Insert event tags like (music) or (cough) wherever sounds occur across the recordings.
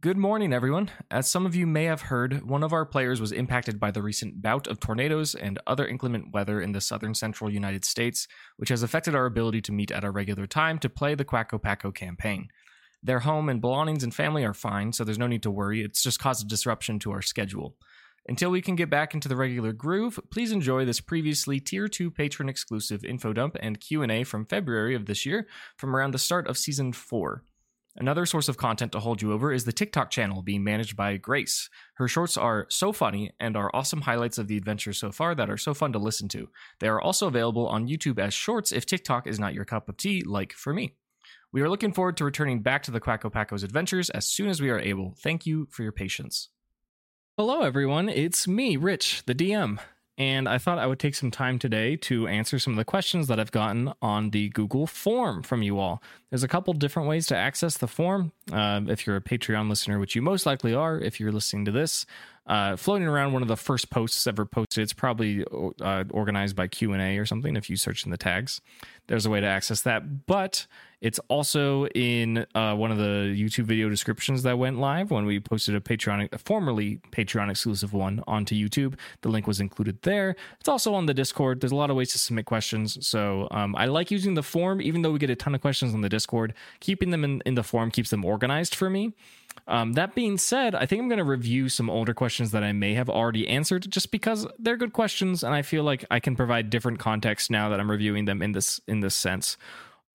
Good morning, everyone. As some of you may have heard, one of our players was impacted by the recent bout of tornadoes and other inclement weather in the southern central United States, which has affected our ability to meet at a regular time to play the Quacko Packo campaign. Their home and belongings and family are fine, so there's no need to worry. It's just caused a disruption to our schedule. Until we can get back into the regular groove, please enjoy this previously tier 2 patron exclusive info dump and Q&A from February of this year from around the start of season 4. Another source of content to hold you over is the TikTok channel being managed by Grace. Her shorts are so funny and are awesome highlights of the adventure so far that are so fun to listen to. They are also available on YouTube as shorts if TikTok is not your cup of tea, like for me. We are looking forward to returning back to the Quacko Paco's adventures as soon as we are able. Thank you for your patience. Hello, everyone. It's me, Rich, the DM. And I thought I would take some time today to answer some of the questions that I've gotten on the Google form from you all. There's a couple different ways to access the form. Uh, if you're a Patreon listener, which you most likely are if you're listening to this, uh, floating around one of the first posts ever posted. It's probably uh, organized by Q and A or something. If you search in the tags, there's a way to access that. But it's also in uh, one of the YouTube video descriptions that went live when we posted a Patreon, a formerly Patreon exclusive one onto YouTube. The link was included there. It's also on the Discord. There's a lot of ways to submit questions. So um, I like using the form, even though we get a ton of questions on the Discord. Keeping them in, in the form keeps them organized for me. Um, that being said, I think I'm going to review some older questions that I may have already answered, just because they're good questions, and I feel like I can provide different context now that I'm reviewing them in this in this sense.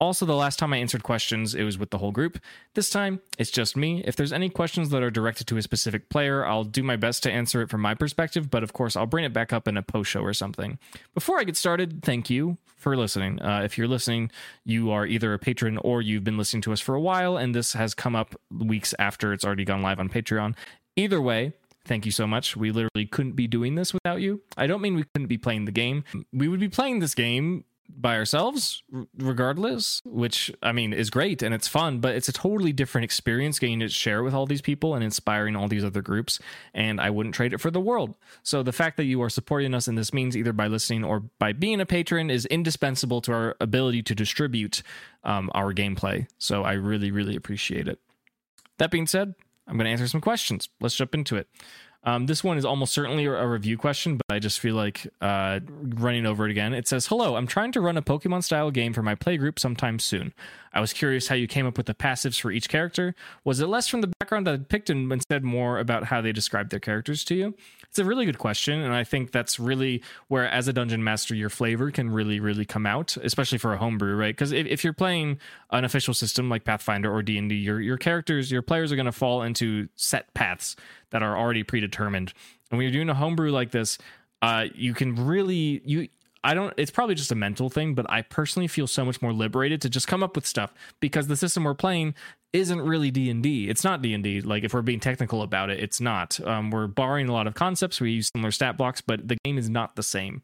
Also, the last time I answered questions, it was with the whole group. This time, it's just me. If there's any questions that are directed to a specific player, I'll do my best to answer it from my perspective, but of course, I'll bring it back up in a post show or something. Before I get started, thank you for listening. Uh, if you're listening, you are either a patron or you've been listening to us for a while, and this has come up weeks after it's already gone live on Patreon. Either way, Thank you so much. We literally couldn't be doing this without you. I don't mean we couldn't be playing the game. We would be playing this game by ourselves regardless which i mean is great and it's fun but it's a totally different experience getting to share with all these people and inspiring all these other groups and i wouldn't trade it for the world. So the fact that you are supporting us in this means either by listening or by being a patron is indispensable to our ability to distribute um, our gameplay. So i really really appreciate it. That being said i'm going to answer some questions. Let's jump into it um, this one is almost certainly a review question, but I just feel like uh, running over it again. It says, Hello, I'm trying to run a Pokemon style game for my playgroup sometime soon. I was curious how you came up with the passives for each character. Was it less from the background that I picked and instead more about how they described their characters to you? It's a really good question, and I think that's really where, as a dungeon master, your flavor can really, really come out, especially for a homebrew, right? Because if, if you're playing an official system like Pathfinder or D and D, your your characters, your players are going to fall into set paths that are already predetermined. And when you're doing a homebrew like this, uh, you can really you I don't it's probably just a mental thing, but I personally feel so much more liberated to just come up with stuff because the system we're playing isn't really D&D. It's not D&D. Like if we're being technical about it, it's not. Um, we're borrowing a lot of concepts, we use similar stat blocks, but the game is not the same.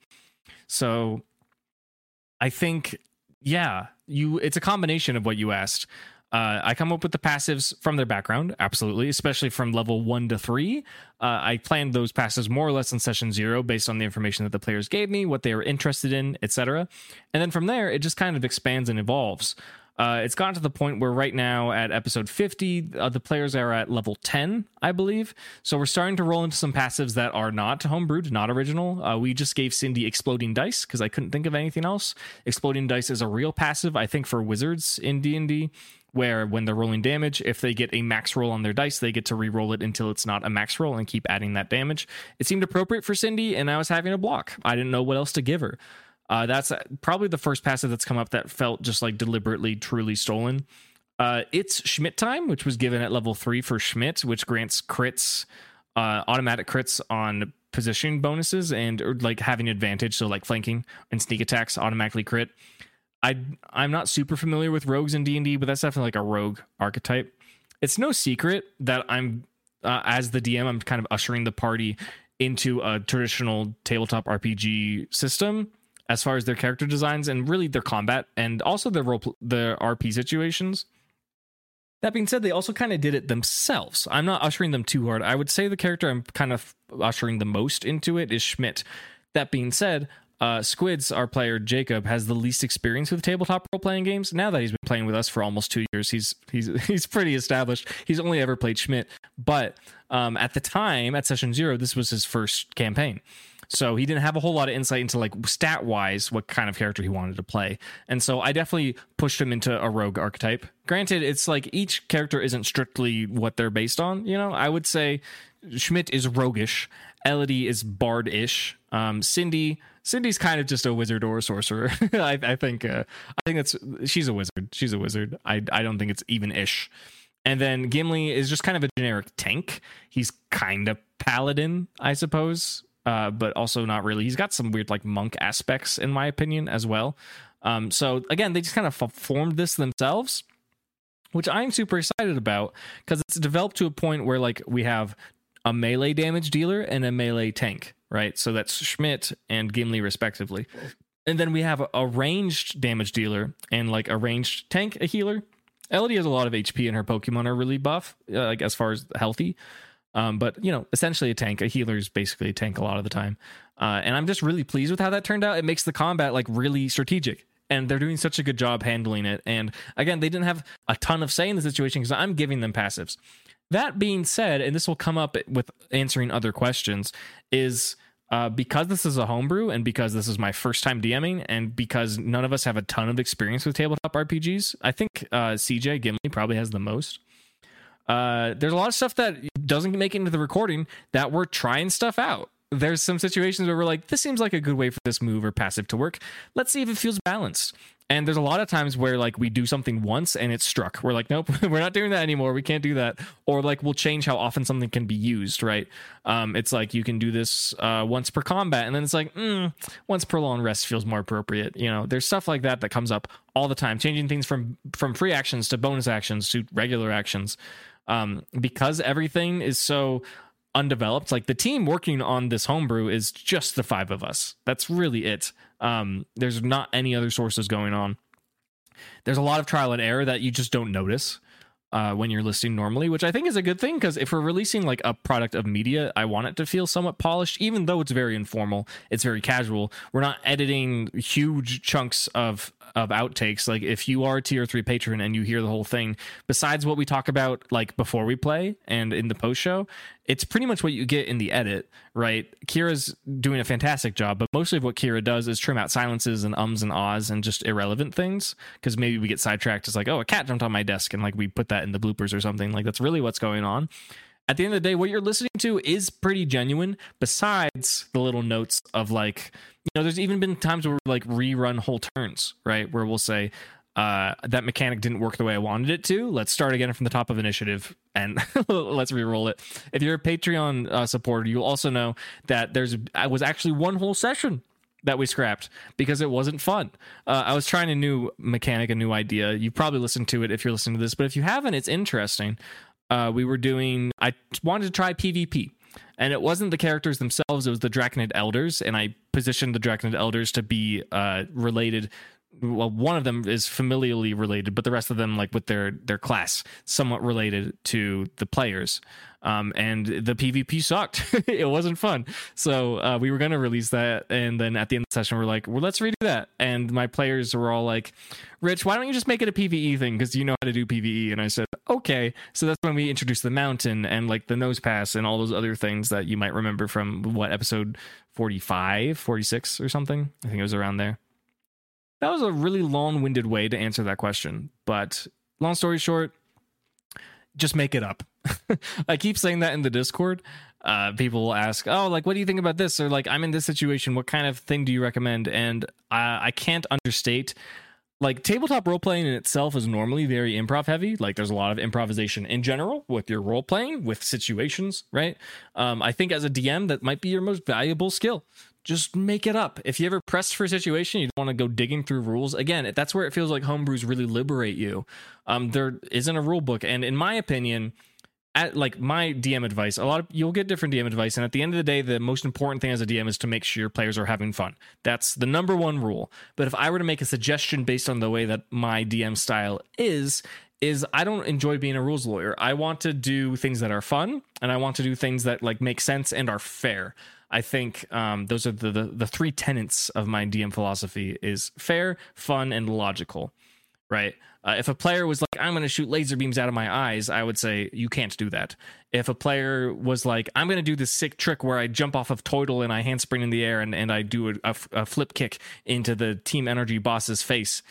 So I think yeah, you it's a combination of what you asked. Uh, I come up with the passives from their background, absolutely, especially from level one to three. Uh, I planned those passives more or less in session zero based on the information that the players gave me, what they were interested in, etc. And then from there, it just kind of expands and evolves. Uh, it's gotten to the point where right now at episode 50, uh, the players are at level 10, I believe. So we're starting to roll into some passives that are not homebrewed, not original. Uh, we just gave Cindy Exploding Dice because I couldn't think of anything else. Exploding Dice is a real passive, I think, for wizards in D&D where when they're rolling damage, if they get a max roll on their dice, they get to re-roll it until it's not a max roll and keep adding that damage. It seemed appropriate for Cindy, and I was having a block. I didn't know what else to give her. Uh, that's probably the first passive that's come up that felt just like deliberately, truly stolen. Uh, it's Schmidt time, which was given at level three for Schmidt, which grants crits, uh, automatic crits on position bonuses and or like having advantage. So like flanking and sneak attacks automatically crit. I I'm not super familiar with rogues in D and D, but that's definitely like a rogue archetype. It's no secret that I'm uh, as the DM, I'm kind of ushering the party into a traditional tabletop RPG system as far as their character designs and really their combat and also their role the RP situations. That being said, they also kind of did it themselves. I'm not ushering them too hard. I would say the character I'm kind of ushering the most into it is Schmidt. That being said, uh, Squids, our player Jacob, has the least experience with tabletop role playing games. Now that he's been playing with us for almost two years, he's he's (laughs) he's pretty established. He's only ever played Schmidt, but um, at the time at session zero, this was his first campaign. So he didn't have a whole lot of insight into like stat wise what kind of character he wanted to play. And so I definitely pushed him into a rogue archetype. Granted, it's like each character isn't strictly what they're based on. You know, I would say Schmidt is roguish, Elodie is bard-ish, um, Cindy. Cindy's kind of just a wizard or a sorcerer. (laughs) I, I, think. Uh, I think that's she's a wizard. She's a wizard. I I don't think it's even ish. And then Gimli is just kind of a generic tank. He's kind of paladin, I suppose uh, but also not really. He's got some weird like monk aspects, in my opinion, as well. Um, so again, they just kind of formed this themselves, which I'm super excited about because it's developed to a point where like we have a melee damage dealer and a melee tank, right? So that's Schmidt and Gimli respectively. And then we have a, ranged damage dealer and like a ranged tank, a healer. Elodie has a lot of HP and her Pokemon are really buff, uh, like as far as healthy. Um, but you know, essentially a tank. A healer is basically a tank a lot of the time. Uh, and I'm just really pleased with how that turned out. It makes the combat like really strategic. And they're doing such a good job handling it. And again, they didn't have a ton of say in the situation because I'm giving them passives. That being said, and this will come up with answering other questions, is uh, because this is a homebrew and because this is my first time DMing and because none of us have a ton of experience with tabletop RPGs, I think uh, CJ Gimli probably has the most. Uh, there's a lot of stuff that doesn't make it into the recording that we're trying stuff out. There's some situations where we're like, this seems like a good way for this move or passive to work. Let's see if it feels balanced. And there's a lot of times where like we do something once and it's struck. We're like, nope, (laughs) we're not doing that anymore. We can't do that. Or like we'll change how often something can be used, right? Um, it's like you can do this uh, once per combat, and then it's like mm, once per long rest feels more appropriate. You know, there's stuff like that that comes up all the time, changing things from from free actions to bonus actions to regular actions um, because everything is so undeveloped. Like the team working on this homebrew is just the five of us. That's really it. Um, there's not any other sources going on. There's a lot of trial and error that you just don't notice uh, when you're listing normally, which I think is a good thing because if we're releasing like a product of media, I want it to feel somewhat polished, even though it's very informal, it's very casual. We're not editing huge chunks of of outtakes. Like if you are a tier three patron and you hear the whole thing, besides what we talk about like before we play and in the post show, it's pretty much what you get in the edit, right? Kira's doing a fantastic job, but mostly of what Kira does is trim out silences and ums and ahs and just irrelevant things. Because maybe we get sidetracked. It's like, oh, a cat jumped on my desk, and like we put that in the bloopers or something. Like that's really what's going on at the end of the day, what you're listening to is pretty genuine, besides the little notes of like, you know, there's even been times where we like rerun whole turns, right? Where we'll say, uh, that mechanic didn't work the way I wanted it to. Let's start again from the top of initiative and (laughs) let's re-roll it. If you're a Patreon uh, supporter, you'll also know that there's I was actually one whole session that we scrapped because it wasn't fun. Uh, I was trying a new mechanic, a new idea. You probably listened to it if you're listening to this, but if you haven't, it's interesting uh, we were doing. I wanted to try PvP, and it wasn't the characters themselves; it was the Draconid Elders, and I positioned the Draconid Elders to be uh, related. Well, one of them is familially related, but the rest of them, like with their their class, somewhat related to the players um, and the PvP sucked. (laughs) it wasn't fun. So uh, we were going to release that, and then at the end of the session, we're like, well, let's redo that. And my players were all like, Rich, why don't you just make it a PVE thing because you know how to do PVE? And I said, okay. So that's when we introduced the mountain and like the Nosepass and all those other things that you might remember from what episode 45, 46 or something. I think it was around there. That was a really long winded way to answer that question. But long story short, just make it up. (laughs) I keep saying that in the Discord. Uh, people will ask, "Oh, like, what do you think about this?" Or like, "I'm in this situation. What kind of thing do you recommend?" And I, I can't understate. Like tabletop role playing in itself is normally very improv heavy. Like there's a lot of improvisation in general with your role playing, with situations, right? Um, I think as a DM, that might be your most valuable skill just make it up. If you ever pressed for a situation, you want to go digging through rules. Again, that's where it feels like homebrews really liberate you. Um, there isn't a rule book, and in my opinion, at like my DM advice, a lot of you'll get different DM advice, and at the end of the day, the most important thing as a DM is to make sure your players are having fun. That's the number one rule. But if I were to make a suggestion based on the way that my DM style is, is I don't enjoy being a rules lawyer. I want to do things that are fun and I want to do things that like make sense and are fair. I think um, those are the, the the three tenets of my DM philosophy is fair, fun, and logical. Right. Uh, if a player was like, "I'm going to shoot laser beams out of my eyes," I would say you can't do that. If a player was like, "I'm going to do this sick trick where I jump off of Toidle and I handspring in the air and, and I do a, a, a flip kick into the team energy boss's face,"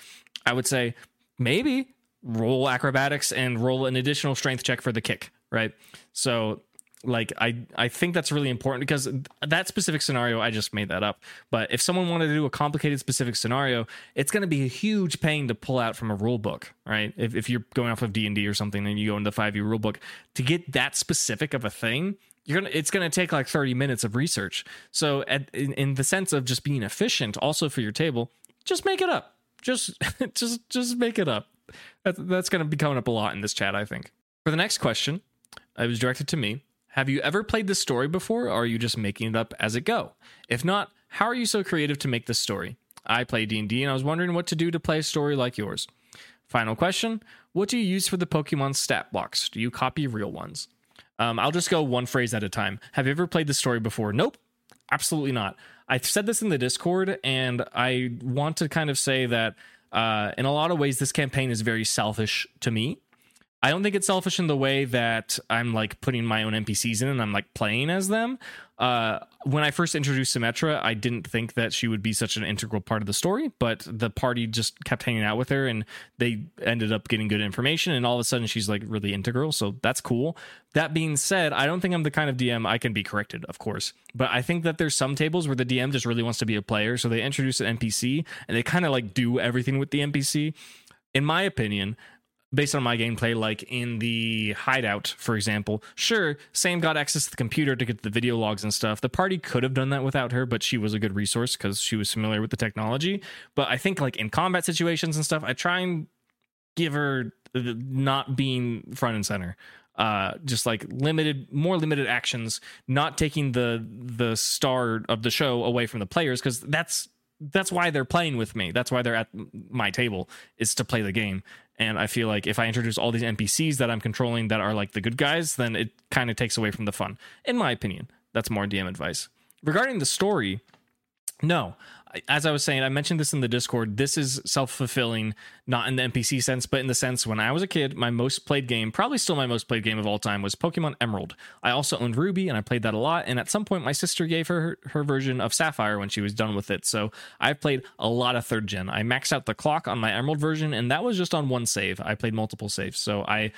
I would say maybe roll acrobatics and roll an additional strength check for the kick. Right. So like i i think that's really important because that specific scenario i just made that up. But if someone wanted to do a complicated specific scenario it's going to be a huge pain to pull out from a rule book right? If, if you're going off of d&d or something and you go into the 5e rule book to get that specific of a thing you're gonna it's gonna take like 30 minutes of research. So at, in, in the sense of just being efficient also for your table just make it up. Just (laughs) just just make it up. That's, that's gonna be coming up a lot in this chat i think. For the next question it was directed to me have you ever played this story before, or are you just making it up as it go? If not, how are you so creative to make this story? I play D&D and I was wondering what to do to play a story like yours. Final question, what do you use for the Pokemon stat blocks? Do you copy real ones? Um, I'll just go one phrase at a time. Have you ever played this story before? Nope, absolutely not. I said this in the Discord, and I want to kind of say that uh, in a lot of ways, this campaign is very selfish to me. I don't think it's selfish in the way that I'm like putting my own NPCs in and I'm like playing as them. Uh, when I first introduced Symmetra, I didn't think that she would be such an integral part of the story, but the party just kept hanging out with her and they ended up getting good information. And all of a sudden, she's like really integral. So that's cool. That being said, I don't think I'm the kind of DM I can be corrected, of course, but I think that there's some tables where the DM just really wants to be a player. So they introduce an NPC and they kind of like do everything with the NPC in my opinion, based on my gameplay, like in the hideout, for example. Sure, Sam got access to the computer to get the video logs and stuff. The party could have done that without her, but she was a good resource because she was familiar with the technology. But I think like in combat situations and stuff, I try and give her not being front and center. Uh, just like limited, more limited actions, not taking the the star of the show away from the players because that's that's why they're playing with me. That's why they're at my table is to play the game. And I feel like if I introduce all these NPCs that I'm controlling that are like the good guys, then it kind of takes away from the fun. In my opinion, that's more DM advice. Regarding the story, no, as I was saying, I mentioned this in the Discord. This is self fulfilling, not in the NPC sense, but in the sense when I was a kid, my most played game, probably still my most played game of all time, was Pokemon Emerald. I also owned Ruby and I played that a lot. And at some point, my sister gave her her version of Sapphire when she was done with it. So I've played a lot of third gen. I maxed out the clock on my Emerald version, and that was just on one save. I played multiple saves. So I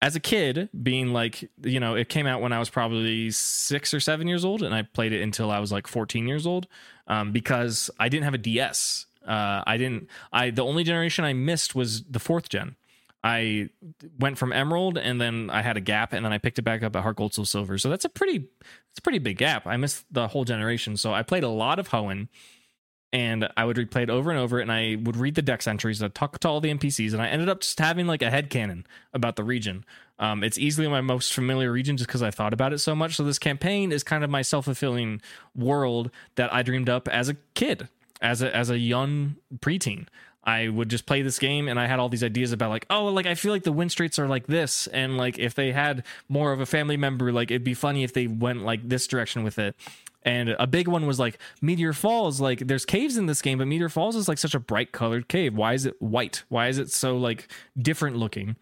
as a kid, being like, you know, it came out when I was probably six or seven years old, and I played it until I was like 14 years old um, because I didn't have a DS. Uh, I didn't. I the only generation I missed was the fourth gen. I went from Emerald, and then I had a gap, and then I picked it back up at Heart Gold Soul Silver. So that's a pretty, it's a pretty big gap. I missed the whole generation. So I played a lot of Hoenn and I would replay it over and over, and I would read the dex entries, and I'd talk to all the NPCs, and I ended up just having like a head canon about the region. Um, it's easily my most familiar region just because I thought about it so much. So this campaign is kind of my self fulfilling world that I dreamed up as a kid, as a as a young preteen. I would just play this game and I had all these ideas about like, oh, like I feel like the win streets are like this. And like if they had more of a family member, like it'd be funny if they went like this direction with it. And a big one was like Meteor Falls. Like there's caves in this game, but Meteor Falls is like such a bright colored cave. Why is it white? Why is it so like different looking?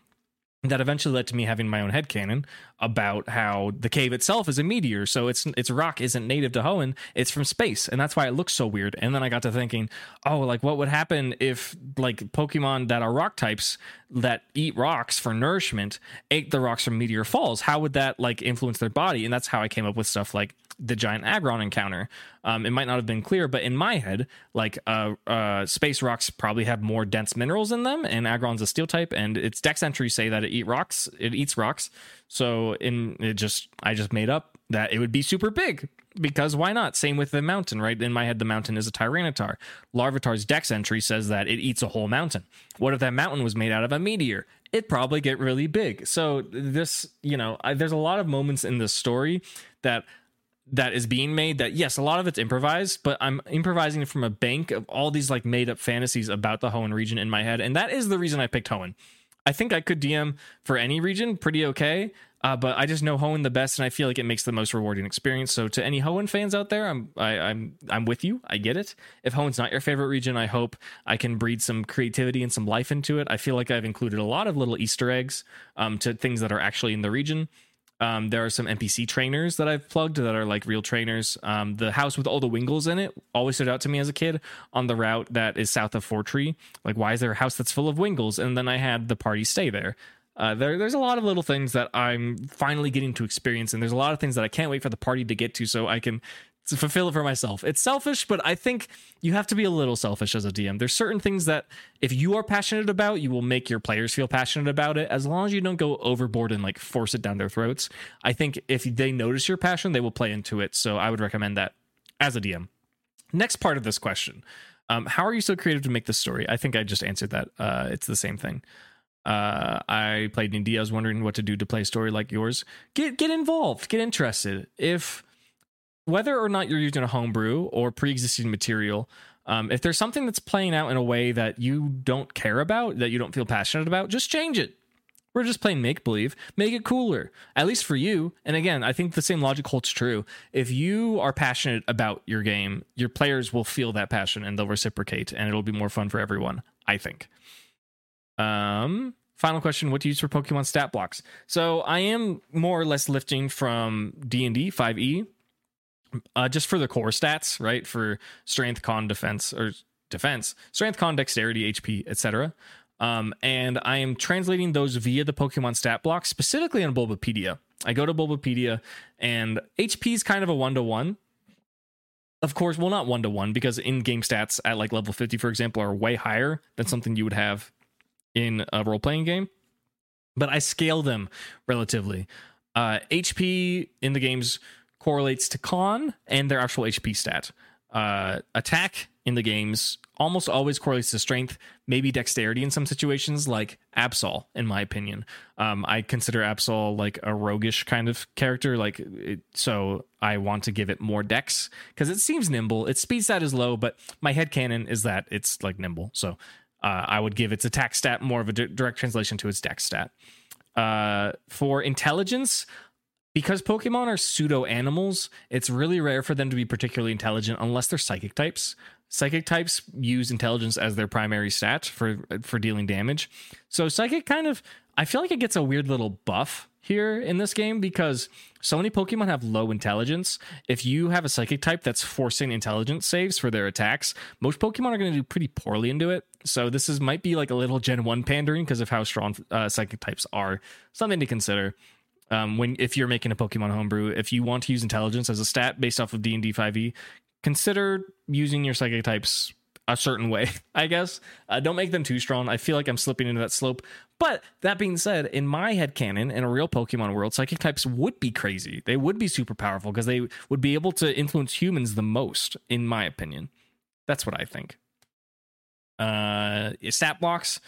that eventually led to me having my own head headcanon about how the cave itself is a meteor so its its rock isn't native to Hoenn it's from space and that's why it looks so weird and then I got to thinking oh like what would happen if like pokemon that are rock types that eat rocks for nourishment ate the rocks from meteor falls how would that like influence their body and that's how I came up with stuff like the giant Aggron encounter. Um, it might not have been clear, but in my head, like uh, uh, space rocks probably have more dense minerals in them, and Aggron's a steel type, and its dex entries say that it eat rocks. It eats rocks. So in it just I just made up that it would be super big because why not? Same with the mountain, right? In my head, the mountain is a Tyranitar. Larvitar's dex entry says that it eats a whole mountain. What if that mountain was made out of a meteor? It'd probably get really big. So this, you know, I, there's a lot of moments in this story that that is being made that yes a lot of it's improvised but i'm improvising from a bank of all these like made up fantasies about the hoenn region in my head and that is the reason i picked hoenn I think I could DM for any region pretty okay. Uh, but I just know Hoenn the best, and I feel like it makes the most rewarding experience. So to any Hoenn fans out there, I'm I, am I'm with you. I get it. If Hoenn's not your favorite region, I hope I can breed some creativity and some life into it. I feel like I've included a lot of little Easter eggs um, to things that are actually in the region. Um, there are some NPC trainers that I've plugged that are like real trainers. Um, the house with all the Wingulls in it always stood out to me as a kid on the route that is south of Fortree. Like, why is there a house that's full of Wingulls? And then I had the party stay there. Uh, there, there's a lot of little things that I'm finally getting to experience, and there's a lot of things that I can't wait for the party to get to so I can fulfill it for myself. It's selfish, but I think you have to be a little selfish as a DM. There's certain things that if you are passionate about, you will make your players feel passionate about it. As long as you don't go overboard and like force it down their throats, I think if they notice your passion, they will play into it. So I would recommend that as a DM. Next part of this question. Um, how are you so creative to make this story? I think I just answered that. Uh, it's the same thing. Uh, I played D&D. I was wondering what to do to play a story like yours. Get get involved. Get interested. If whether or not you're using a homebrew or pre-existing material, um, if there's something that's playing out in a way that you don't care about, that you don't feel passionate about, just change it. We're just playing make believe. Make it cooler, at least for you. And again, I think the same logic holds true. If you are passionate about your game, your players will feel that passion and they'll reciprocate, and it'll be more fun for everyone. I think. Um, final question: What do you use for Pokemon stat blocks? So I am more or less lifting from D and D five E, uh, just for the core stats, right? For strength, con, defense, or defense, strength, con, dexterity, HP, etc. Um, and I am translating those via the Pokemon stat block, specifically on Bulbapedia. I go to Bulbapedia, and HP is kind of a one to one. Of course, well, not one to one because in game stats at like level 50, for example, are way higher than something you would have in a role playing game, but I scale them relatively. Uh, HP in the games correlates to con and their actual HP stat. Uh, attack in the games almost always correlates to strength, maybe dexterity in some situations, like Absol, in my opinion. Um, I consider Absol like a roguish kind of character, like it, so I want to give it more dex because it seems nimble. Its speed stat is low, but my head canon is that it's like nimble. So uh, I would give its attack stat more of a d- direct translation to its dex stat. Uh, for intelligence, because Pokemon are pseudo animals, it's really rare for them to be particularly intelligent unless they're psychic types. Psychic types use intelligence as their primary stat for for dealing damage. So psychic kind of I feel like it gets a weird little buff here in this game because so many Pokemon have low intelligence. If you have a psychic type that's forcing intelligence saves for their attacks, most Pokemon are going to do pretty poorly into it. So this is might be like a little Gen One pandering because of how strong uh, psychic types are. Something to consider. Um, when if you're making a Pokemon homebrew, if you want to use intelligence as a stat based off of D and D five E, consider using your psychic types a certain way, (laughs) I guess. Uh, don't make them too strong. I feel like I'm slipping into that slope. But that being said, in my head canon, in a real Pokemon world, psychic types would be crazy. They would be super powerful because they would be able to influence humans the most, in my opinion. That's what I think. Uh, stat blocks.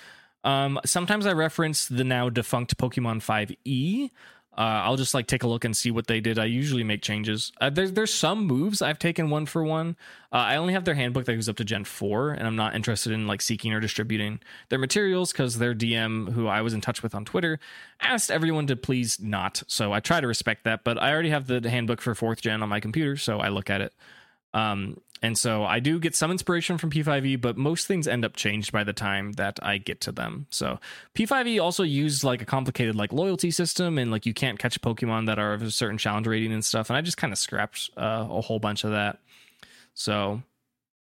Um, sometimes I reference the now defunct Pokemon 5e uh, I'll just like take a look and see what they did. I usually make changes. Uh, there's there's some moves I've taken one for one. Uh, I only have their handbook that goes up to Gen four, and I'm not interested in like seeking or distributing their materials because their DM, who I was in touch with on Twitter, asked everyone to please not. So I try to respect that, but I already have the handbook for fourth gen on my computer, so I look at it. Um, and so I do get some inspiration from P5e, but most things end up changed by the time that I get to them. So P5e also used like a complicated like loyalty system, and like you can't catch Pokemon that are of a certain challenge rating and stuff. And I just kind of scrapped uh, a whole bunch of that. So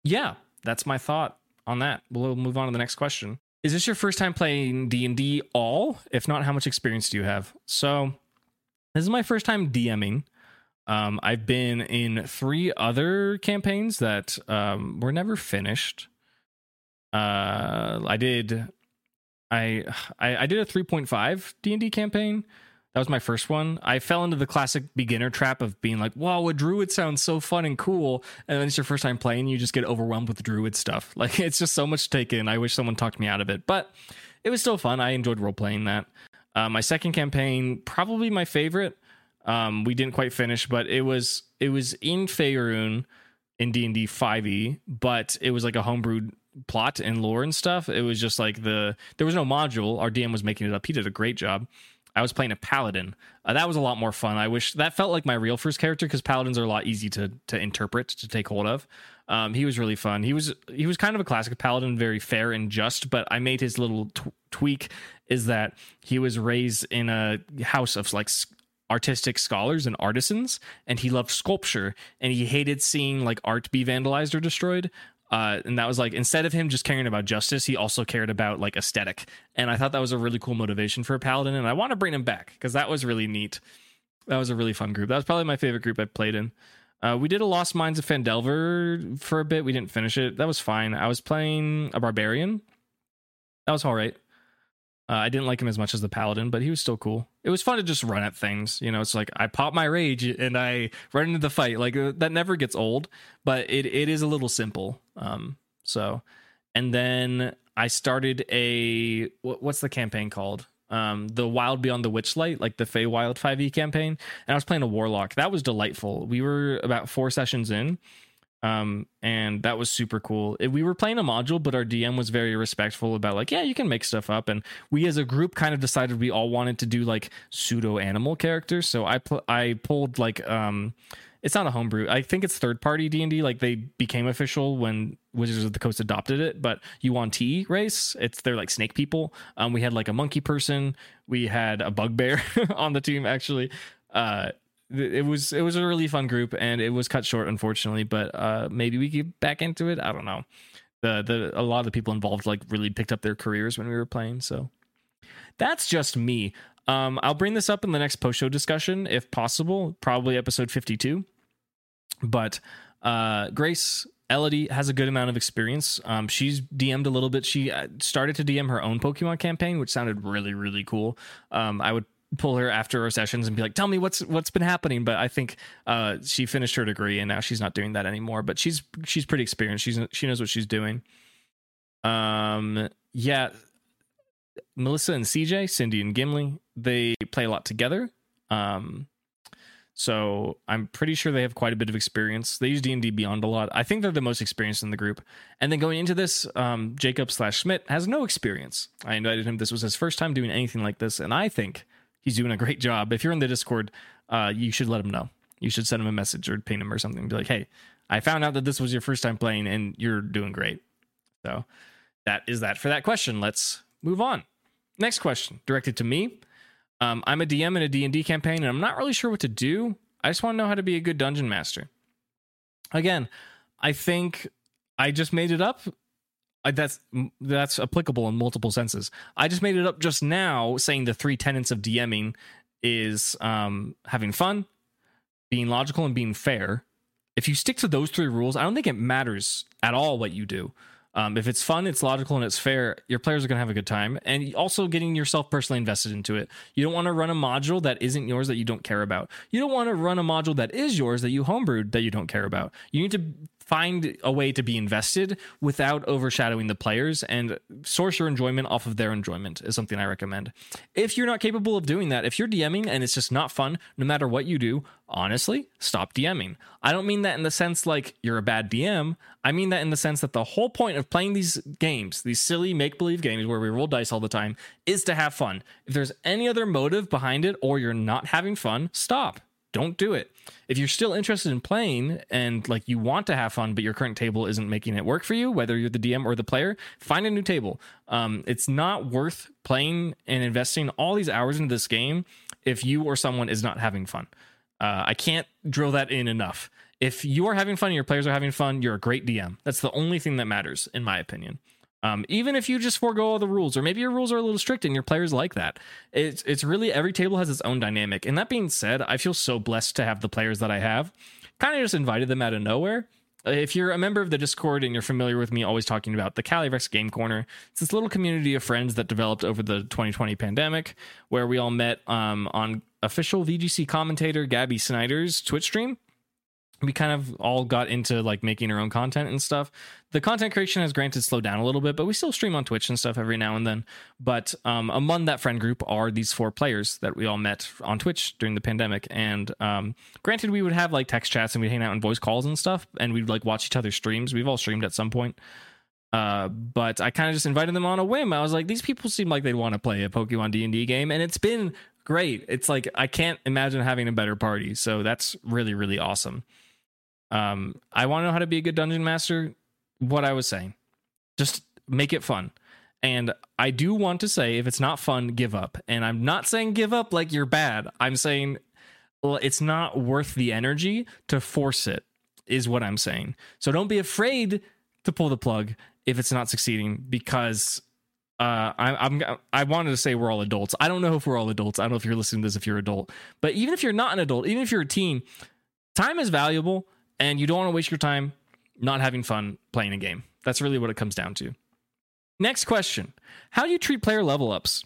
yeah, that's my thought on that. We'll move on to the next question. Is this your first time playing D and D all? If not, how much experience do you have? So this is my first time DMing. Um, I've been in three other campaigns that um, were never finished. Uh, I did, I, I, I did a 3.5 D and D campaign. That was my first one. I fell into the classic beginner trap of being like, "Wow, a druid sounds so fun and cool," and then it's your first time playing, you just get overwhelmed with druid stuff. (laughs) Like it's just so much to take in. I wish someone talked me out of it, but it was still fun. I enjoyed role playing that. Uh, my second campaign, probably my favorite. Um, we didn't quite finish, but it was it was in Faerun in D and D five E, but it was like a homebrewed plot and lore and stuff. It was just like the there was no module. Our DM was making it up. He did a great job. I was playing a paladin. Uh, that was a lot more fun. I wish that felt like my real first character because paladins are a lot easy to to interpret to take hold of. Um, he was really fun. He was he was kind of a classic paladin, very fair and just. But I made his little t- tweak is that he was raised in a house of like artistic scholars and artisans and he loved sculpture and he hated seeing like art be vandalized or destroyed uh, and that was like instead of him just caring about justice, he also cared about like aesthetic. And I thought that was a really cool motivation for a paladin, and I want to bring him back because that was really neat. That was a really fun group. That was probably my favorite group I've played in. Uh, we did a Lost Mines of Phandelver for a bit. We didn't finish it. That was fine. I was playing a barbarian. That was all right. Uh, I didn't like him as much as the paladin, but he was still cool. It was fun to just run at things. You know, it's like I pop my rage and I run into the fight. Like uh, that never gets old, but it it is a little simple. Um, so, and then I started a what, what's the campaign called? Um, the Wild Beyond the Witchlight, like the Feywild 5e campaign, and I was playing a warlock. That was delightful. We were about four sessions in, um and that was super cool. We were playing a module but our dm was very respectful about like yeah you can make stuff up. And we as a group kind of decided we all wanted to do like pseudo animal characters. So i put i pulled like um it's not a homebrew. I think it's third party d&d like they became official when wizards of the coast adopted it but yuan-ti race it's they're like snake people. Um we had like a monkey person. We had a bugbear (laughs) on the team actually. Uh it was it was a really fun group and it was cut short unfortunately but uh maybe we get back into it i don't know the the a lot of the people involved like really picked up their careers when we were playing so that's just me um i'll bring this up in the next post show discussion if possible probably episode 52 but uh grace Elodie has a good amount of experience. Um, she's DM'd a little bit. She uh, started to DM her own Pokemon campaign, which sounded really, really cool. Um, I would pull her after our sessions and be like, "Tell me what's what's been happening." But I think uh, she finished her degree and now she's not doing that anymore. But she's she's pretty experienced. She's she knows what she's doing. Um, yeah, Melissa and CJ, Cindy and Gimli, they play a lot together. Um, so I'm pretty sure they have quite a bit of experience. They use D and D Beyond a lot. I think they're the most experienced in the group. And then going into this, um, Jacob slash Schmidt has no experience. I invited him. This was his first time doing anything like this, and I think he's doing a great job. If you're in the Discord, uh, you should let him know. You should send him a message or ping him or something. Be like, hey, I found out that this was your first time playing and you're doing great. So that is that for that question. Let's move on. Next question directed to me. Um, I'm a DM in a D&D campaign and I'm not really sure what to do. I just want to know how to be a good dungeon master. Again, I think I just made it up I, that's that's applicable in multiple senses. I just made it up just now, saying the three tenets of DMing is um, having fun, being logical, and being fair. If you stick to those three rules, I don't think it matters at all what you do. Um, if it's fun, it's logical, and it's fair, your players are going to have a good time. And also getting yourself personally invested into it. You don't want to run a module that isn't yours that you don't care about. You don't want to run a module that is yours that you homebrewed that you don't care about. You need to find a way to be invested without overshadowing the players and source your enjoyment off of their enjoyment is something I recommend. If you're not capable of doing that, if you're DMing and it's just not fun, no matter what you do, honestly, stop DMing. I don't mean that in the sense like you're a bad DM. I mean that in the sense that the whole point of playing these games, these silly make believe games where we roll dice all the time, is to have fun. If there's any other motive behind it or you're not having fun, stop don't do it. If you're still interested in playing and like you want to have fun, but your current table isn't making it work for you, whether you're the DM or the player, find a new table. Um, it's not worth playing and investing all these hours into this game if you or someone is not having fun. Uh, I can't drill that in enough. If you are having fun and your players are having fun, you're a great DM. That's the only thing that matters, in my opinion. Um, even if you just forego all the rules, or maybe your rules are a little strict and your players like that, it's it's really every table has its own dynamic. And that being said, I feel so blessed to have the players that I have. Kind of just invited them out of nowhere. If you're a member of the Discord and you're familiar with me always talking about the Calyrex Game Corner, it's this little community of friends that developed over the 2020 pandemic, where we all met um, on official VGC commentator Gabby Snyder's Twitch stream we kind of all got into like making our own content and stuff. The content creation has granted slowed down a little bit, but we still stream on Twitch and stuff every now and then. But um, among that friend group are these four players that we all met on Twitch during the pandemic. And um, granted, we would have like text chats and we'd hang out in voice calls and stuff, and we'd like watch each other's streams. We've all streamed at some point. Uh, but I kind of just invited them on a whim. I was like, these people seem like they'd want to play a Pokemon D and D game, and it's been great. It's like I can't imagine having a better party. So that's really really awesome. Um, I want to know how to be a good dungeon master. What I was saying, just make it fun. And I do want to say, if it's not fun, give up. And I'm not saying give up like you're bad. I'm saying well, it's not worth the energy to force it, is what I'm saying. So don't be afraid to pull the plug if it's not succeeding because uh, I, I'm I wanted to say we're all adults. I don't know if we're all adults. I don't know if you're listening to this if you're an adult, but even if you're not an adult, even if you're a teen, time is valuable, and you don't want to waste your time not having fun playing a game. That's really what it comes down to. Next question: How do you treat player level ups?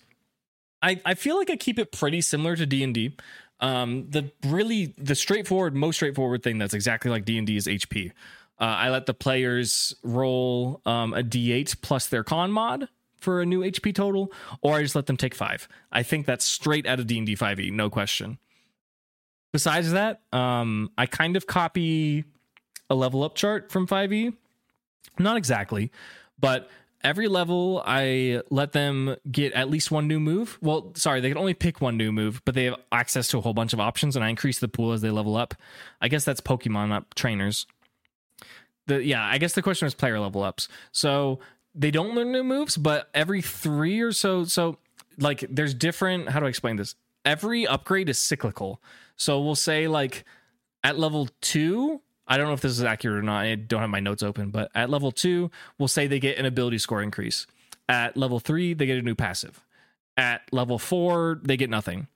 I I feel like I keep it pretty similar to D and D. Um, the really the straightforward, most straightforward thing that's exactly like D and D is HP. Uh, I let the players roll um, a d8 plus their con mod for a new HP total, or I just let them take five. I think that's straight out of D and D 5e, no question. Besides that, um, I kind of copy a level up chart from 5e. Not exactly, but every level I let them get at least one new move. Well, sorry, they can only pick one new move, but they have access to a whole bunch of options, and I increase the pool as they level up. I guess that's Pokemon, not trainers the yeah, I guess the question was player level ups. So they don't learn new moves, but every three or so, so like there's different. How do I explain this? Every upgrade is cyclical. So we'll say like at level two, I don't know if this is accurate or not. I don't have my notes open, but at level two, we'll say they get an ability score increase. At level three, they get a new passive. At level four, they get nothing.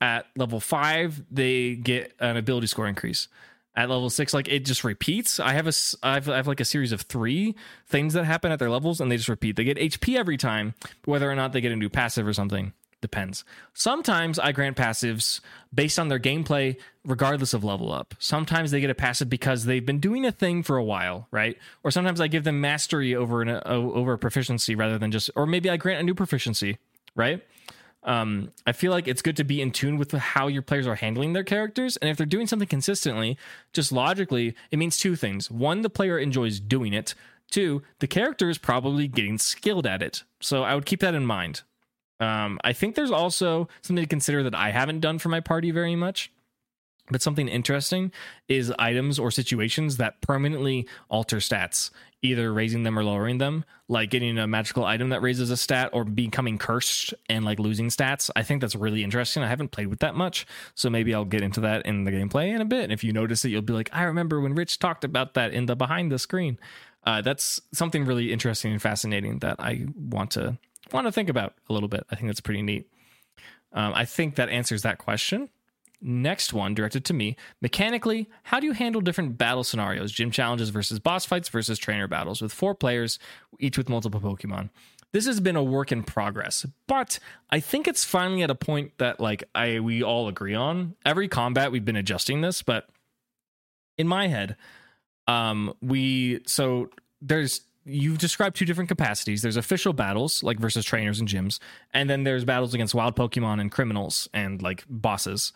At level five, they get an ability score increase at level six like it just repeats i have a I have, I have like a series of three things that happen at their levels and they just repeat they get hp every time whether or not they get a new passive or something depends sometimes i grant passives based on their gameplay regardless of level up sometimes they get a passive because they've been doing a thing for a while right or sometimes i give them mastery over an over a proficiency rather than just or maybe i grant a new proficiency right um, I feel like it's good to be in tune with how your players are handling their characters. And if they're doing something consistently, just logically, it means two things. One, the player enjoys doing it. Two, the character is probably getting skilled at it. So I would keep that in mind. Um, I think there's also something to consider that I haven't done for my party very much. But something interesting is items or situations that permanently alter stats either raising them or lowering them, like getting a magical item that raises a stat or becoming cursed and like losing stats. I think that's really interesting. I haven't played with that much, so maybe I'll get into that in the gameplay in a bit. And if you notice it, you'll be like, I remember when Rich talked about that in the behind the screen. Uh, that's something really interesting and fascinating that I want to want to think about a little bit. I think that's pretty neat. Um, I think that answers that question. Next one, directed to me. Mechanically, how do you handle different battle scenarios, gym challenges versus boss fights versus trainer battles with four players, each with multiple Pokemon? This has been a work in progress, but I think it's finally at a point that like I we all agree on. Every combat we've been adjusting this, but in my head, um, we so there's you've described two different capacities. There's official battles, like versus trainers and gyms, and then there's battles against wild Pokemon and criminals and like bosses.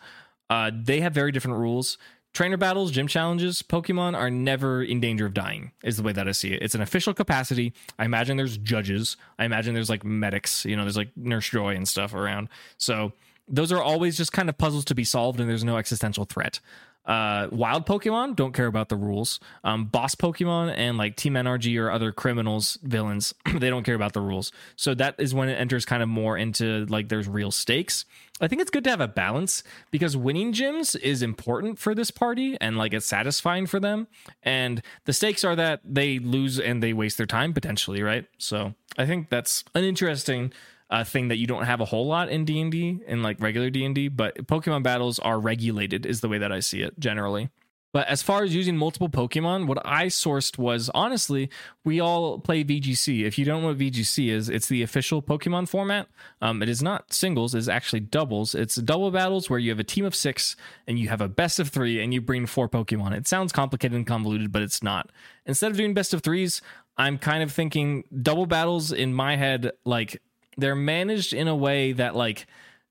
Uh, they have very different rules. Trainer battles, gym challenges, Pokemon are never in danger of dying, is the way that I see it. It's an official capacity. I imagine there's judges. I imagine there's like medics, you know, there's like Nurse Joy and stuff around. So those are always just kind of puzzles to be solved, and there's no existential threat. Uh, wild Pokemon don't care about the rules. Um, boss Pokemon and like Team NRG or other criminals, villains, (clears throat) they don't care about the rules. So that is when it enters kind of more into like there's real stakes. I think it's good to have a balance because winning gyms is important for this party and like it's satisfying for them. And the stakes are that they lose and they waste their time potentially, right? So I think that's an interesting a thing that you don't have a whole lot in D&D in like regular D&D, but Pokemon battles are regulated is the way that I see it generally. But as far as using multiple Pokemon, what I sourced was honestly, we all play VGC. If you don't know what VGC is, it's the official Pokemon format. Um, it is not singles, it's actually doubles. It's double battles where you have a team of six and you have a best of three and you bring four Pokemon. It sounds complicated and convoluted, but it's not. Instead of doing best of threes, I'm kind of thinking double battles in my head, like they're managed in a way that like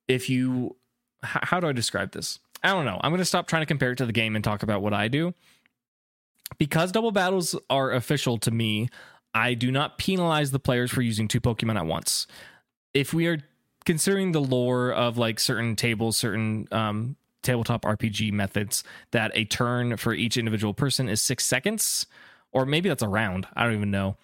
if you how do I describe this? I don't know. I'm going to stop trying to compare it to the game and talk about what I do. Because double battles are official to me, I do not penalize the players for using two Pokemon at once. If we are considering the lore of like certain tables, certain um, tabletop RPG methods, that a turn for each individual person is six seconds, or maybe that's a round. I don't even know.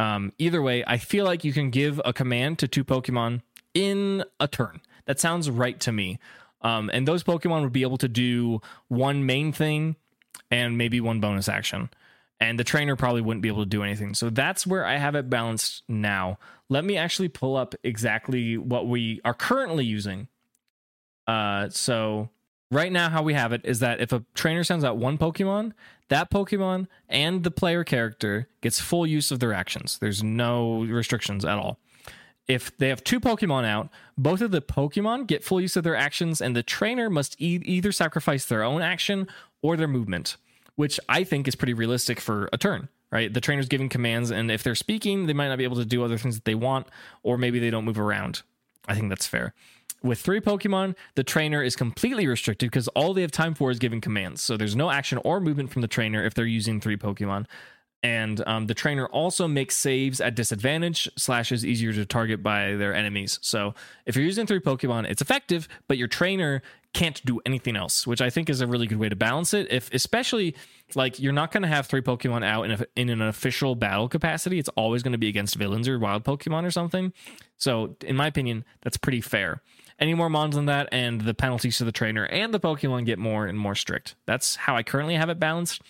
Um, either way, I feel like you can give a command to two Pokemon in a turn. That sounds right to me. Um, and those Pokemon would be able to do one main thing and maybe one bonus action. And the trainer probably wouldn't be able to do anything. So that's where I have it balanced now. Let me actually pull up exactly what we are currently using. Uh, so right now, how we have it is that if a trainer sends out one Pokemon, that Pokemon and the player character gets full use of their actions. There's no restrictions at all if they have two Pokemon out, both of the Pokemon get full use of their actions, and the trainer must e- either sacrifice their own action or their movement, which I think is pretty realistic for a turn, right? The trainer's giving commands, and if they're speaking, they might not be able to do other things that they want, or maybe they don't move around. I think that's fair. With three Pokemon, the trainer is completely restricted because all they have time for is giving commands. So there's no action or movement from the trainer if they're using three Pokemon. And um, the trainer also makes saves at disadvantage slash is easier to target by their enemies. So if you're using three pokemon it's effective but your trainer can't do anything else which i think is a really good way to balance it. If especially like you're not going to have three pokemon out in, a, in an official battle capacity. It's always going to be against villains or wild pokemon or something. So in my opinion that's pretty fair any more mons than that and the penalties to the trainer and the pokemon get more and more strict that's how i currently have it balanced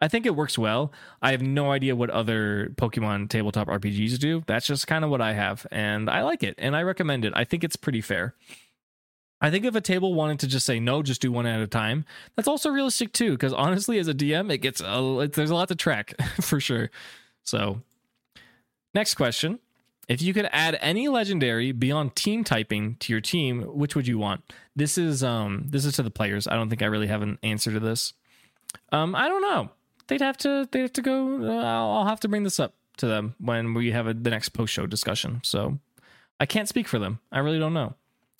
I think it works well. I have no idea what other Pokemon tabletop RPGs do. That's just kind of what I have, and I like it, and I recommend it. I think it's pretty fair. I think if a table wanted to just say no, just do one at a time, that's also realistic too. Because honestly, as a DM, it gets a, it, there's a lot to track (laughs) for sure. So, next question: If you could add any legendary beyond team typing to your team, which would you want? This is um this is to the players. I don't think I really have an answer to this. Um, I don't know they'd have to they have to go. Uh, I'll, I'll, have to bring this up to them when we have a, the next post show discussion. So I can't speak for them. I really don't know.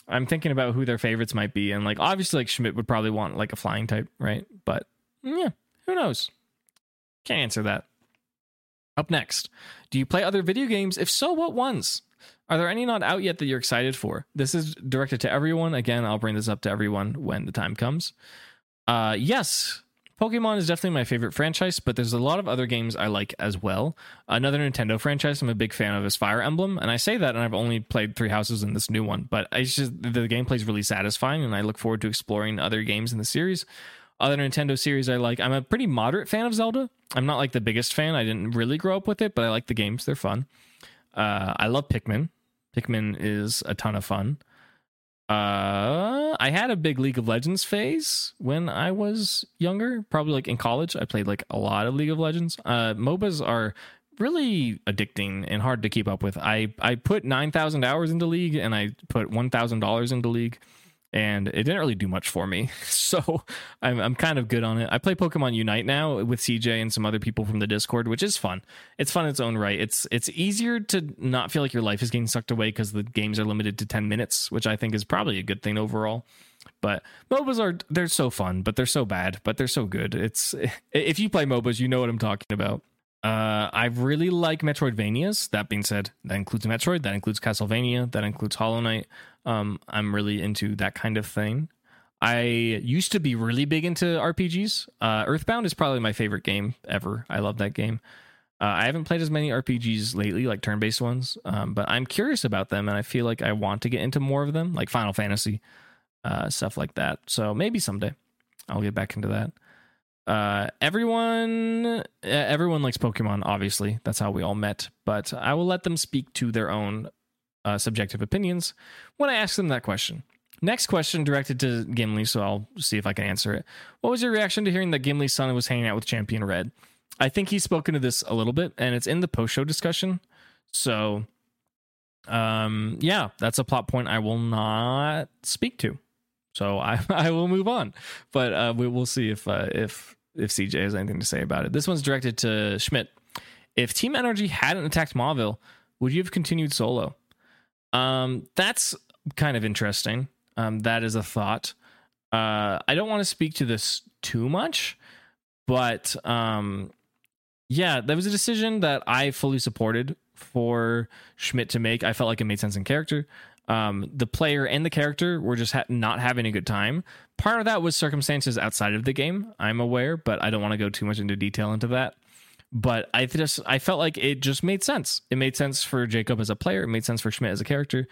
I'm thinking about who their favorites might be, and like obviously, like Schmidt would probably want like a flying type, right? But yeah, who knows? Can't answer that. Up next, do you play other video games? If so, what ones? Are there any not out yet that you're excited for? This is directed to everyone. Again, I'll bring this up to everyone when the time comes. Uh, yes, Pokemon is definitely my favorite franchise, but there's a lot of other games I like as well. Another Nintendo franchise I'm a big fan of is Fire Emblem, and I say that, and I've only played Three Houses in this new one, but I just the gameplay is really satisfying, and I look forward to exploring other games in the series. Other Nintendo series I like. I'm a pretty moderate fan of Zelda. I'm not like the biggest fan. I didn't really grow up with it, but I like the games. They're fun. Uh, I love Pikmin. Pikmin is a ton of fun. Uh, I had a big League of Legends phase when I was younger, probably like in college. I played like a lot of League of Legends. Uh, MOBAs are really addicting and hard to keep up with. I I put 9,000 hours into League and I put $1,000 into League and it didn't really do much for me. (laughs) So I'm I'm kind of good on it. I play Pokemon Unite now with CJ and some other people from the Discord, which is fun. It's fun in its own right. It's it's easier to not feel like your life is getting sucked away because the games are limited to 10 minutes, which I think is probably a good thing overall. But MOBAs are they're so fun, but they're so bad, but they're so good. It's (laughs) if you play MOBAs, you know what I'm talking about. Uh, I really like Metroidvanias. That being said, that includes Metroid, that includes Castlevania, that includes Hollow Knight. Um, I'm really into that kind of thing. I used to be really big into RPGs. Uh, Earthbound is probably my favorite game ever. I love that game. Uh, I haven't played as many RPGs lately, like turn based ones, um, but I'm curious about them and I feel like I want to get into more of them, like Final Fantasy, uh, stuff like that. So maybe someday I'll get back into that. Uh, everyone, everyone likes Pokemon. Obviously, that's how we all met. But I will let them speak to their own uh, subjective opinions when I ask them that question. Next question directed to Gimli, so I'll see if I can answer it. What was your reaction to hearing that Gimli's son was hanging out with Champion Red? I think he's spoken to this a little bit, and it's in the post show discussion. So, um, yeah, that's a plot point I will not speak to. So I (laughs) I will move on, but uh, we will see if uh, if if CJ has anything to say about it. This one's directed to Schmidt. If Team Energy hadn't attacked Mauville, would you have continued solo? Um, that's kind of interesting. Um, that is a thought. Uh, I don't want to speak to this too much, but um, yeah, that was a decision that I fully supported for Schmidt to make. I felt like it made sense in character. Um, the player and the character were just ha- not having a good time. Part of that was circumstances outside of the game. I'm aware, but I don't want to go too much into detail into that. But I just I felt like it just made sense. It made sense for Jacob as a player. It made sense for Schmidt as a character.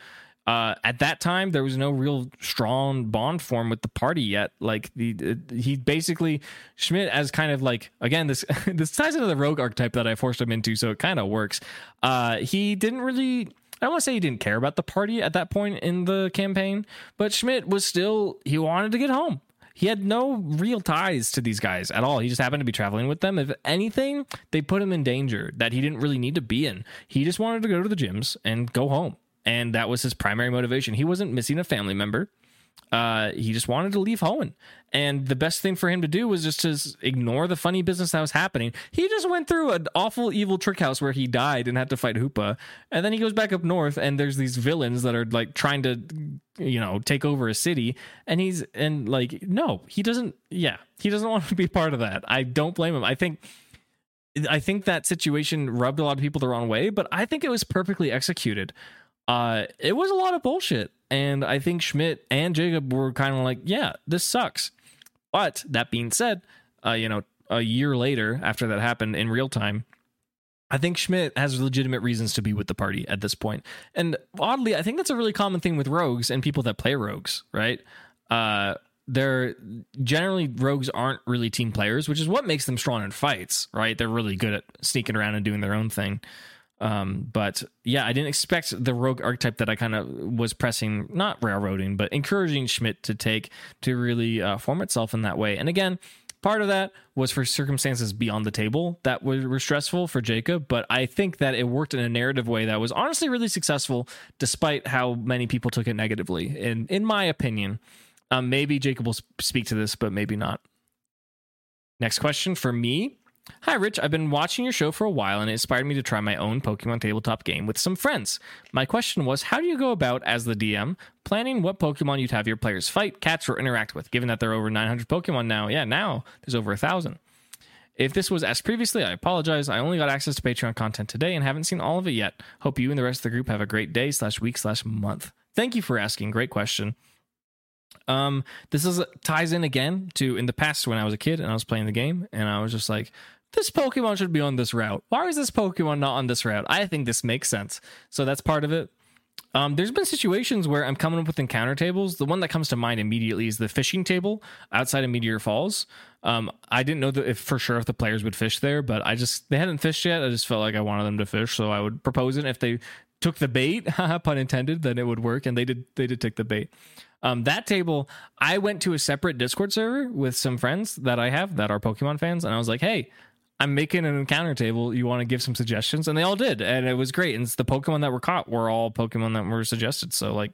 Uh, at that time, there was no real strong bond form with the party yet. Like the he basically Schmidt as kind of like again this (laughs) this ties into the rogue archetype that I forced him into, so it kind of works. Uh, he didn't really. I don't want to say he didn't care about the party at that point in the campaign, but Schmidt was still he wanted to get home. He had no real ties to these guys at all. He just happened to be traveling with them. If anything, they put him in danger that he didn't really need to be in. He just wanted to go to the gyms and go home. And that was his primary motivation. He wasn't missing a family member. Uh, he just wanted to leave Hoenn. And the best thing for him to do was just to ignore the funny business that was happening. He just went through an awful, evil trick house where he died and had to fight Hoopa. And then he goes back up north, and there's these villains that are like trying to, you know, take over a city. And he's, and like, no, he doesn't, yeah, he doesn't (laughs) want to be part of that. I don't blame him. I think. I think that situation rubbed a lot of people the wrong way, but I think it was perfectly executed. Uh, it was a lot of bullshit. And I think Schmidt and Jacob were kind of like, yeah, this sucks. But that being said, uh, you know, a year later after that happened in real time, I think Schmidt has legitimate reasons to be with the party at this point. And oddly, I think that's a really common thing with rogues and people that play rogues, right? Uh, they're generally rogues aren't really team players, which is what makes them strong in fights, right? They're really good at sneaking around and doing their own thing. Um, but yeah, I didn't expect the rogue archetype that I kind of was pressing, not railroading, but encouraging Schmidt to take to really uh, form itself in that way. And again, part of that was for circumstances beyond the table that were stressful for Jacob, but I think that it worked in a narrative way that was honestly really successful, despite how many people took it negatively. In in my opinion, um, maybe Jacob will speak to this, but maybe not. Next question for me Hi, Rich. I've been watching your show for a while and it inspired me to try my own Pokemon tabletop game with some friends. My question was how do you go about, as the DM, planning what Pokemon you'd have your players fight, catch, or interact with, given that there are over 900 Pokemon now? Yeah, now there's over a thousand. If this was asked previously, I apologize. I only got access to Patreon content today and haven't seen all of it yet. Hope you and the rest of the group have a great day slash week slash month. Thank you for asking. Great question. Um, this is ties in again to in the past when I was a kid and I was playing the game and I was just like, this Pokemon should be on this route. Why is this Pokemon not on this route? I think this makes sense. So that's part of it. Um, there's been situations where I'm coming up with encounter tables. The one that comes to mind immediately is the fishing table outside of Meteor Falls. Um, I didn't know if for sure if the players would fish there, but I just they hadn't fished yet. I just felt like I wanted them to fish, so I would propose it. If they took the bait, (laughs) pun intended, then it would work, and they did. They did take the bait. Um, that table, I went to a separate Discord server with some friends that I have that are Pokemon fans, and I was like, "Hey, I'm making an encounter table. You want to give some suggestions? And they all did. And it was great. And the Pokemon that were caught were all Pokemon that were suggested. So, like,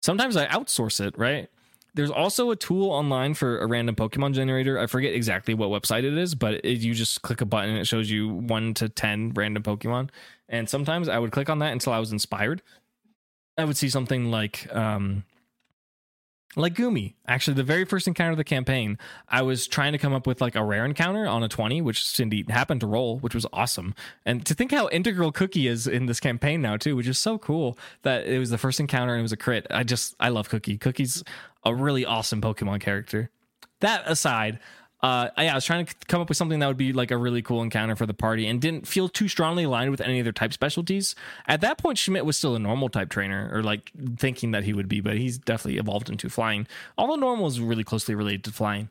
sometimes I outsource it, right? There's also a tool online for a random Pokemon generator. I forget exactly what website it is, but it, you just click a button and it shows you one to 10 random Pokemon. And sometimes I would click on that until I was inspired. I would see something like, um, like Goomy. Actually, the very first encounter of the campaign, I was trying to come up with like a rare encounter on a 20, which Cindy happened to roll, which was awesome. And to think how integral Cookie is in this campaign now, too, which is so cool that it was the first encounter and it was a crit. I just, I love Cookie. Cookie's a really awesome Pokemon character. That aside, uh, yeah, I was trying to come up with something that would be like a really cool encounter for the party and didn't feel too strongly aligned with any of their type specialties. At that point, Schmidt was still a normal type trainer, or like thinking that he would be, but he's definitely evolved into flying. Although normal is really closely related to flying.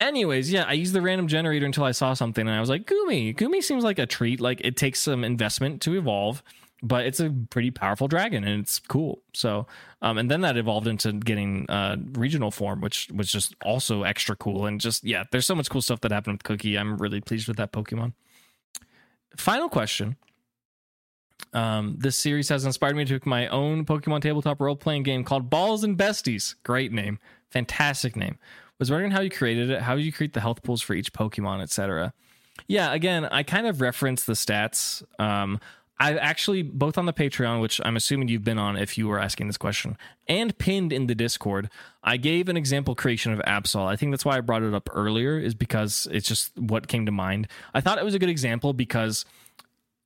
Anyways, yeah, I used the random generator until I saw something and I was like, Goomy. Goomy seems like a treat. Like it takes some investment to evolve but it's a pretty powerful dragon and it's cool. So, um, and then that evolved into getting uh, regional form, which was just also extra cool. And just, yeah, there's so much cool stuff that happened with Cookie. I'm really pleased with that Pokemon. Final question. Um, this series has inspired me to make my own Pokemon tabletop role playing game called Balls and Besties. Great name. Fantastic name. Was wondering how you created it, how you create the health pools for each Pokemon, etc. Yeah, again, I kind of referenced the stats. Um, I've actually both on the Patreon, which I'm assuming you've been on if you were asking this question, and pinned in the Discord. I gave an example creation of Absol. I think that's why I brought it up earlier, is because it's just what came to mind. I thought it was a good example because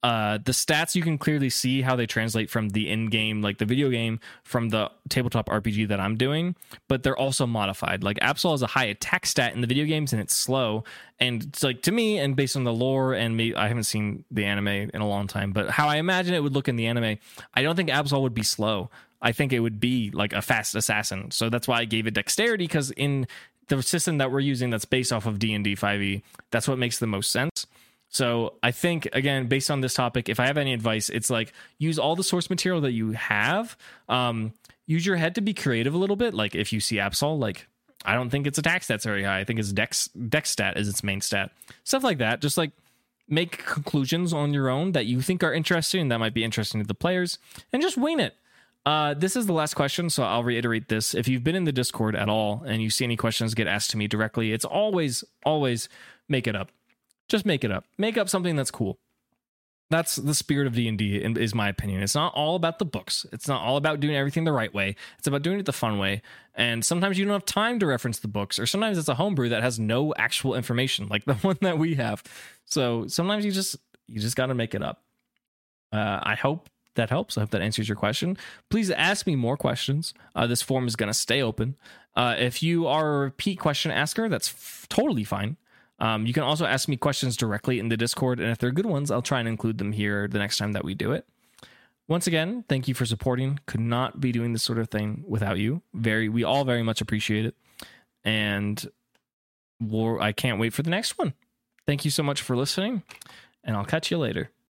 uh, the stats you can clearly see how they translate from the in-game like the video game from the tabletop rpg that i'm doing but they're also modified. Like absol has a high attack stat in the video games and it's slow. And it's like to me and based on the lore and me i haven't seen the anime in a long time but how i imagine it would look in the anime i don't think absol would be slow. I think it would be like a fast assassin. So that's why i gave it dexterity because in the system that we're using that's based off of d&d 5e that's what makes the most sense so I think again, based on this topic, if I have any advice, it's like use all the source material that you have. Um, use your head to be creative a little bit. Like if you see Absol, like I don't think its attack stats very high. I think its dex dex stat is its main stat. Stuff like that. Just like make conclusions on your own that you think are interesting that might be interesting to the players, and just wing it. Uh, this is the last question, so I'll reiterate this. If you've been in the Discord at all and you see any questions get asked to me directly, it's always, always make it up. Just make it up. Make up something that's cool. That's the spirit of D&D is my opinion. It's not all about the books. It's not all about doing everything the right way. It's about doing it the fun way. And sometimes you don't have time to reference the books or sometimes it's a homebrew that has no actual information like (laughs) the one that we have. So sometimes you just you just got to make it up. Uh, I hope that helps. I hope that answers your question. Please ask me more questions. Uh, this form is going to stay open. Uh, if you are a repeat question asker, that's f- totally fine. Um, you can also ask me questions directly in the Discord, and if they're good ones, I'll try and include them here the next time that we do it. Once again, thank you for supporting. Could not be doing this sort of thing without you. Very, we all very much appreciate it, and I can't wait for the next one. Thank you so much for listening, and I'll catch you later.